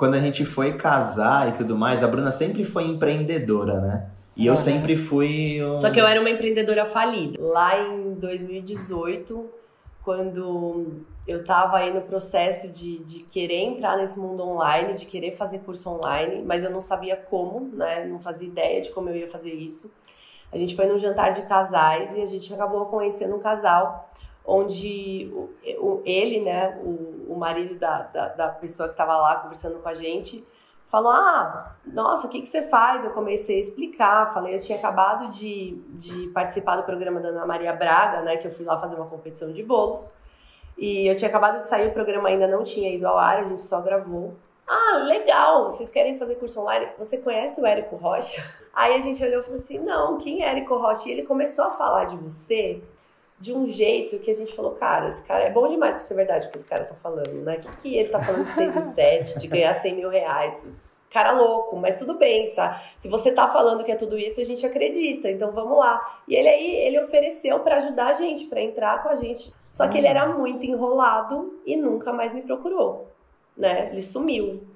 quando a gente foi casar e tudo mais, a Bruna sempre foi empreendedora, né? E eu Uhum. sempre fui. o- Só que eu era uma empreendedora falida. Lá em 2018, quando eu tava aí no processo de, de querer entrar nesse mundo online, de querer fazer curso online, mas eu não sabia como, né? Não fazia ideia de como eu ia fazer isso. A gente foi num jantar de casais e a gente acabou conhecendo um casal onde o, ele, né, o, o marido da, da, da pessoa que estava lá conversando com a gente, falou: Ah, nossa, o que, que você faz? Eu comecei a explicar. Falei, eu tinha acabado de, de participar do programa da Ana Maria Braga, né? Que eu fui lá fazer uma competição de bolos. E eu tinha acabado de sair, o programa ainda não tinha ido ao ar, a gente só gravou. Ah, legal! Vocês querem fazer curso online? Você conhece o Érico Rocha? Aí a gente olhou e falou assim: não, quem é Érico Rocha? E ele começou a falar de você de um jeito que a gente falou, cara, esse cara é bom demais pra ser verdade o que esse cara tá falando, né? O que, que ele tá falando de 6 e 7, de ganhar 100 mil reais? Cara louco, mas tudo bem, sabe? Se você tá falando que é tudo isso, a gente acredita, então vamos lá. E ele aí, ele ofereceu pra ajudar a gente, pra entrar com a gente. Só que ele era muito enrolado e nunca mais me procurou, né? Ele sumiu.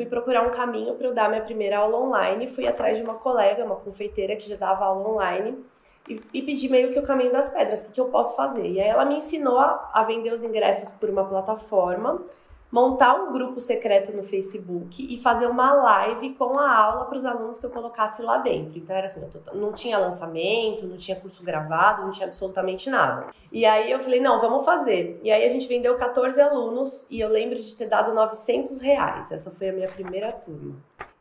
Fui procurar um caminho para eu dar minha primeira aula online, fui atrás de uma colega, uma confeiteira que já dava aula online e, e pedi meio que o caminho das pedras, o que, eu posso fazer. E aí ela me ensinou a, a vender os ingressos por uma plataforma, montar um grupo secreto no Facebook e fazer uma live com a aula para os alunos que eu colocasse lá dentro. Então era assim, tô- não tinha lançamento, não tinha curso gravado, não tinha absolutamente nada. E aí eu falei, não, vamos fazer. E aí a gente vendeu 14 alunos e eu lembro de ter dado 900 reais. Essa foi a minha primeira turma.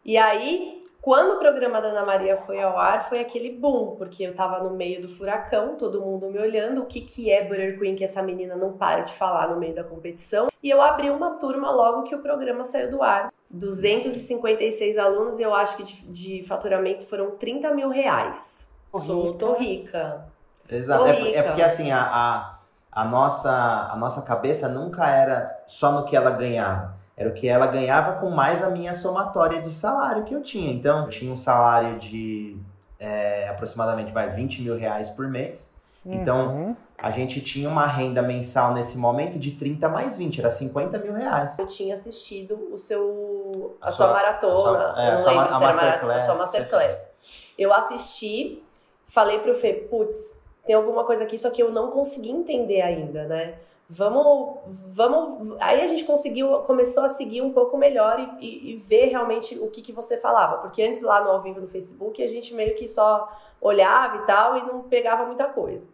E aí, quando o programa da Ana Maria foi ao ar, foi aquele boom, porque eu tava no meio do furacão, todo mundo me olhando, o que que é Burger Queen que essa menina não para de falar no meio da competição. E eu abri uma turma logo que o programa saiu do ar. 256 alunos e eu acho que de, de faturamento foram 30 mil reais. Sou, tô rica. Exato. Tô É, é porque assim, a, a, a nossa, a nossa cabeça nunca era só no que ela ganhava. Era o que ela ganhava com mais a minha somatória de salário que eu tinha. Então, eu tinha um salário de é, aproximadamente vai, 20 mil reais por mês. Então, Uhum. a gente tinha uma renda mensal nesse momento de 30 mais 20, era 50 mil reais. Eu tinha assistido o seu, a, A sua, sua- maratona, a sua- é, a não sua lembro ma- se a era maratona, masterclass a sua masterclass. Eu assisti, falei pro Fê, putz, tem alguma coisa aqui, só que eu não consegui entender ainda, né? Vamos, vamos. Aí a gente conseguiu, começou a seguir um pouco melhor e, e- e ver realmente o que, que você falava. Porque antes lá no ao vivo no Facebook a gente meio que só olhava e tal e não pegava muita coisa.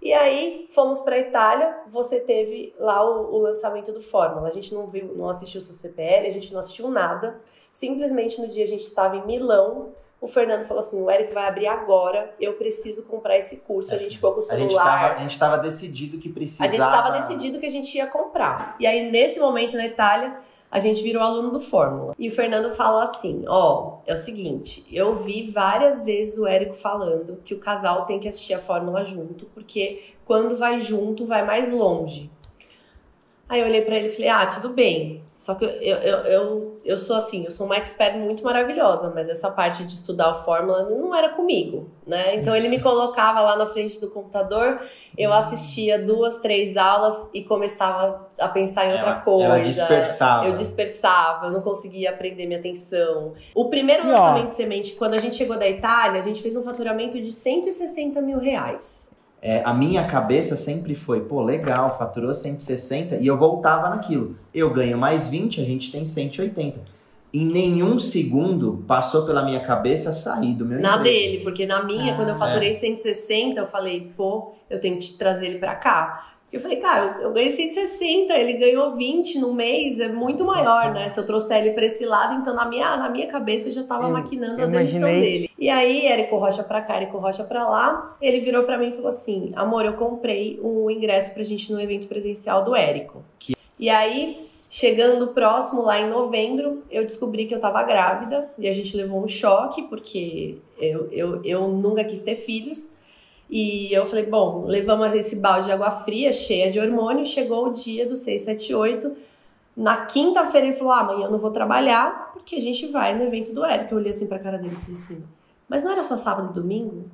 E aí fomos para Itália, você teve lá o, o lançamento do Fórmula. A gente não viu, não assistiu seu CPL, a gente não assistiu nada. Simplesmente no dia a gente estava em Milão, o Fernando falou assim: o Eric vai abrir agora, eu preciso comprar esse curso. A gente ficou com o A celular. a gente tava decidido que A precisava. gente estava decidido que a gente ia comprar. E aí, nesse momento na Itália, a gente virou aluno do Fórmula. E o Fernando falou assim: ó, é o seguinte, eu vi várias vezes o Érico falando que o casal tem que assistir a Fórmula junto, porque quando vai junto, vai mais longe. Aí eu olhei pra ele e falei: ah, tudo bem. Só que eu, eu, eu, eu sou assim, eu sou uma expert muito maravilhosa, mas essa parte de estudar a fórmula não era comigo, né? Então ele me colocava lá na frente do computador, eu assistia duas, três aulas e começava a pensar em outra Ela- coisa. Ela dispersava. Eu dispersava, eu não conseguia prender minha atenção. O primeiro lançamento de semente, quando a gente chegou da Itália, a gente fez um faturamento de 160 mil reais. É, a minha cabeça sempre foi, pô, legal, faturou 160 e eu voltava naquilo. Eu ganho mais 20, a gente tem 180. Em nenhum segundo passou pela minha cabeça sair do meu Na emprego. dele, porque na minha, Ah, quando eu faturei 160, eu falei, pô, eu tenho que trazer ele pra cá. Eu falei, cara, eu, ganhei 160, ele ganhou 20 no mês, é muito maior, né? Se eu trouxer ele pra esse lado, então na minha, na minha cabeça eu já tava Eu- maquinando eu a demissão imaginei- dele. E aí, Érico Rocha pra cá, Érico Rocha pra lá, ele virou pra mim e falou assim: amor, eu comprei um ingresso pra gente no evento presencial do Érico. Que- E aí, chegando próximo, lá em novembro, eu descobri que eu tava grávida e a gente levou um choque, porque eu, eu, eu nunca quis ter filhos. E eu falei, bom, levamos esse balde de água fria, cheia de hormônio, chegou o dia do 678. Na quinta-feira ele falou: ah, amanhã eu não vou trabalhar, porque a gente vai no evento do Eric. Eu olhei assim pra cara dele e falei assim: mas não era só sábado e domingo?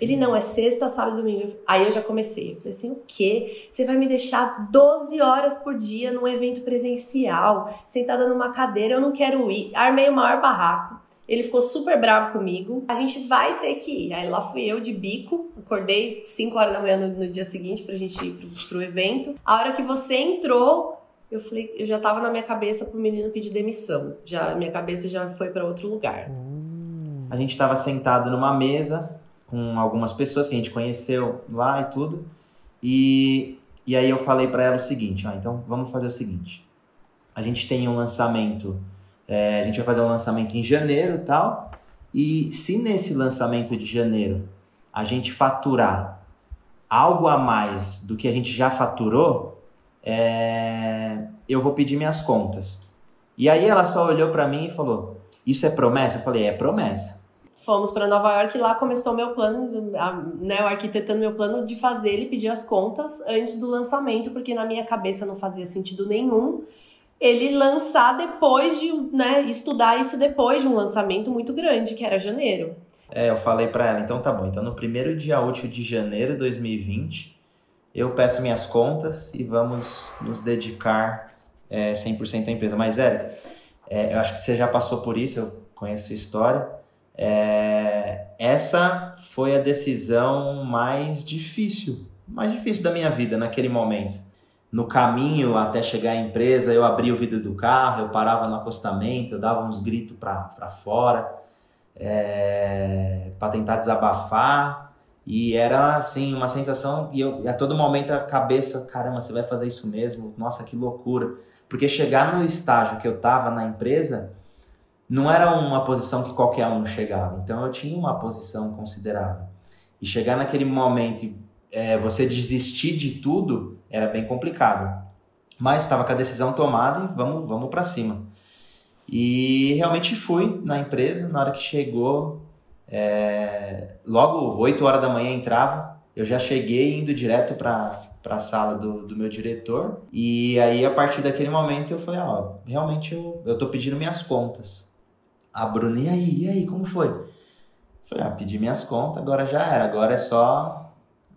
Ele não é sexta, sábado e domingo. Aí eu já comecei. Eu falei assim: o quê? Você vai me deixar 12 horas por dia num evento presencial, sentada numa cadeira, eu não quero ir. Armei o maior barraco. Ele ficou super bravo comigo. A gente vai ter que ir. Aí lá fui eu de bico. Acordei 5 horas da manhã no, no, dia seguinte pra gente ir pro, pro evento. A hora que você entrou, eu falei, eu já tava na minha cabeça pro menino pedir demissão. Já minha cabeça já foi para outro lugar. A gente tava sentado numa mesa com algumas pessoas que a gente conheceu lá e tudo. E, e aí eu falei para ela o seguinte, ó, então vamos fazer o seguinte. A gente tem um lançamento é, a gente vai fazer um lançamento em janeiro e tal. E se nesse lançamento de janeiro a gente faturar algo a mais do que a gente já faturou, é, eu vou pedir minhas contas. E aí ela só olhou para mim e falou: Isso é promessa? Eu falei: É promessa. Fomos para Nova York e lá começou meu plano, né, o arquitetando meu plano de fazer ele pedir as contas antes do lançamento, porque na minha cabeça não fazia sentido nenhum ele lançar depois de, né, estudar isso depois de um lançamento muito grande, que era janeiro. É, eu falei para ela, então tá bom, então no primeiro dia útil de janeiro de 2020, eu peço minhas contas e vamos nos dedicar é, 100% à empresa. Mas, é, é, eu acho que você já passou por isso, eu conheço a história. É, essa foi a decisão mais difícil, mais difícil da minha vida naquele momento no caminho até chegar à empresa, eu abria o vidro do carro, eu parava no acostamento, eu dava uns gritos para fora é, para tentar desabafar. E era assim, uma sensação, e eu, a todo momento a cabeça, caramba, você vai fazer isso mesmo? Nossa, que loucura. Porque chegar no estágio que eu estava na empresa não era uma posição que qualquer um chegava. Então eu tinha uma posição considerável. E chegar naquele momento é, você desistir de tudo era bem complicado. Mas estava com a decisão tomada e vamos, vamos para cima. E realmente fui na empresa, na hora que chegou, é, logo 8 horas da manhã entrava, eu já cheguei indo direto para a sala do, do meu diretor. E aí, a partir daquele momento, eu falei: Ó, realmente eu, eu tô pedindo minhas contas. A Bruna, e aí? E aí, como foi? Falei: Ah, pedi minhas contas, agora já era, agora é só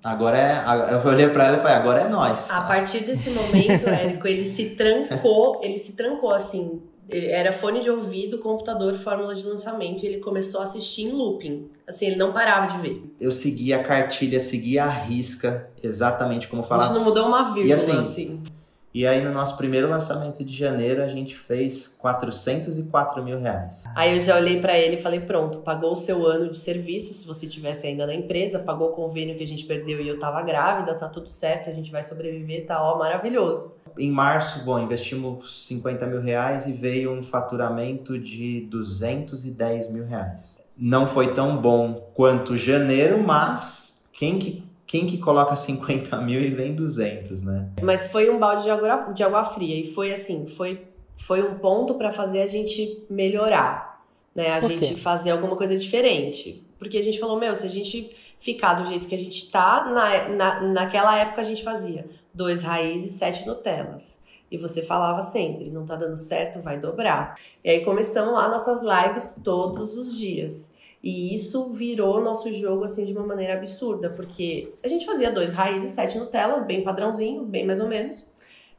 Agora é. Eu olhei pra ela e falei, agora é nós. A partir desse momento, Érico, ele se trancou, ele se trancou assim. Era fone de ouvido, computador, fórmula de lançamento, e ele começou a assistir em looping. Assim, ele não parava de ver. Eu seguia a cartilha, seguia a risca, exatamente como falava. A gente não mudou uma vírgula, e assim. assim. E aí, no nosso primeiro lançamento de janeiro, a gente fez 404 mil reais. Aí eu já olhei para ele e falei: pronto, pagou o seu ano de serviço, se você tivesse ainda na empresa, pagou o convênio que a gente perdeu e eu tava grávida, tá tudo certo, a gente vai sobreviver, tá ó, maravilhoso. Em março, bom, investimos 50 mil reais e veio um faturamento de 210 mil reais. Não foi tão bom quanto janeiro, mas quem que quem que coloca 50 mil e vem 200, né? Mas foi um balde de água, de água fria e foi assim, foi, foi um ponto para fazer a gente melhorar, né? A gente fazer alguma coisa diferente. Porque a gente falou, meu, se a gente ficar do jeito que a gente tá, na, na, naquela época a gente fazia dois raízes, sete Nutellas. E você falava sempre, não tá dando certo, vai dobrar. E aí começamos lá nossas lives todos os dias. E isso virou nosso jogo assim de uma maneira absurda, porque a gente fazia dois raízes, sete Nutellas, bem padrãozinho, bem mais ou menos.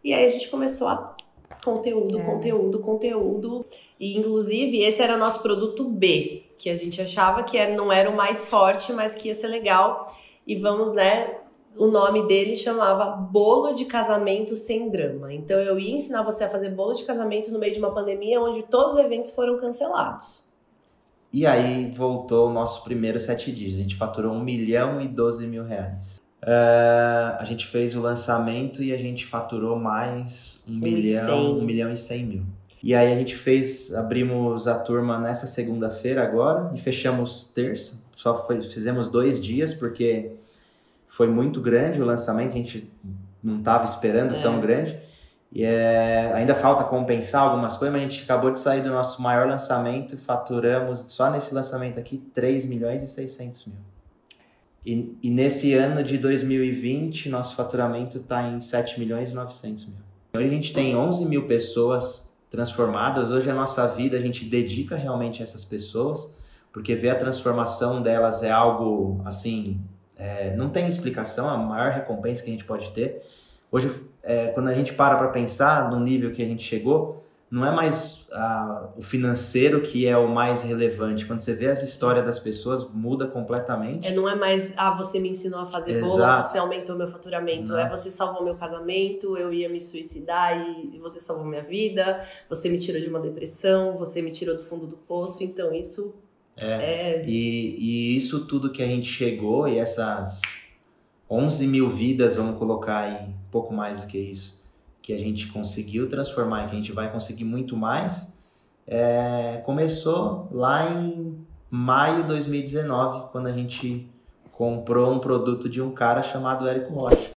E aí a gente começou a conteúdo, é. conteúdo, conteúdo. E inclusive esse era nosso produto B, que a gente achava que não era o mais forte, mas que ia ser legal. E vamos, né? O nome dele chamava Bolo de Casamento Sem Drama. Então eu ia ensinar você a fazer bolo de casamento no meio de uma pandemia onde todos os eventos foram cancelados. E aí voltou o nosso primeiro sete dias. A gente faturou 1 milhão e 12 mil reais. Uh, a gente fez o lançamento e a gente faturou mais 1 milhão, 1 milhão e 100 mil. E aí a gente fez, abrimos a turma nessa segunda-feira agora e fechamos terça. Só foi, fizemos dois dias porque foi muito grande o lançamento, a gente não estava esperando é. tão grande. E é, ainda falta compensar algumas coisas, mas a gente acabou de sair do nosso maior lançamento faturamos só nesse lançamento aqui 3 milhões e 600 mil. E, e nesse ano de 2020, nosso faturamento está em 7 milhões e 900 mil. Hoje a gente tem 11 mil pessoas transformadas. Hoje a nossa vida a gente dedica realmente a essas pessoas, porque ver a transformação delas é algo assim, é, não tem explicação, a maior recompensa que a gente pode ter. Hoje, é, quando a gente para para pensar no nível que a gente chegou, não é mais ah, o financeiro que é o mais relevante. Quando você vê as histórias das pessoas, muda completamente. É, não é mais, ah, você me ensinou a fazer Exato. bolo, você aumentou meu faturamento. Não. É, você salvou meu casamento, eu ia me suicidar e você salvou minha vida. Você me tirou de uma depressão, você me tirou do fundo do poço. Então, isso é... E, e isso tudo que a gente chegou, e essas 11 mil vidas, vamos colocar aí, um pouco mais do que isso, que a gente conseguiu transformar e que a gente vai conseguir muito mais, é, começou lá em maio de 2019, quando a gente comprou um produto de um cara chamado Érico Rocha.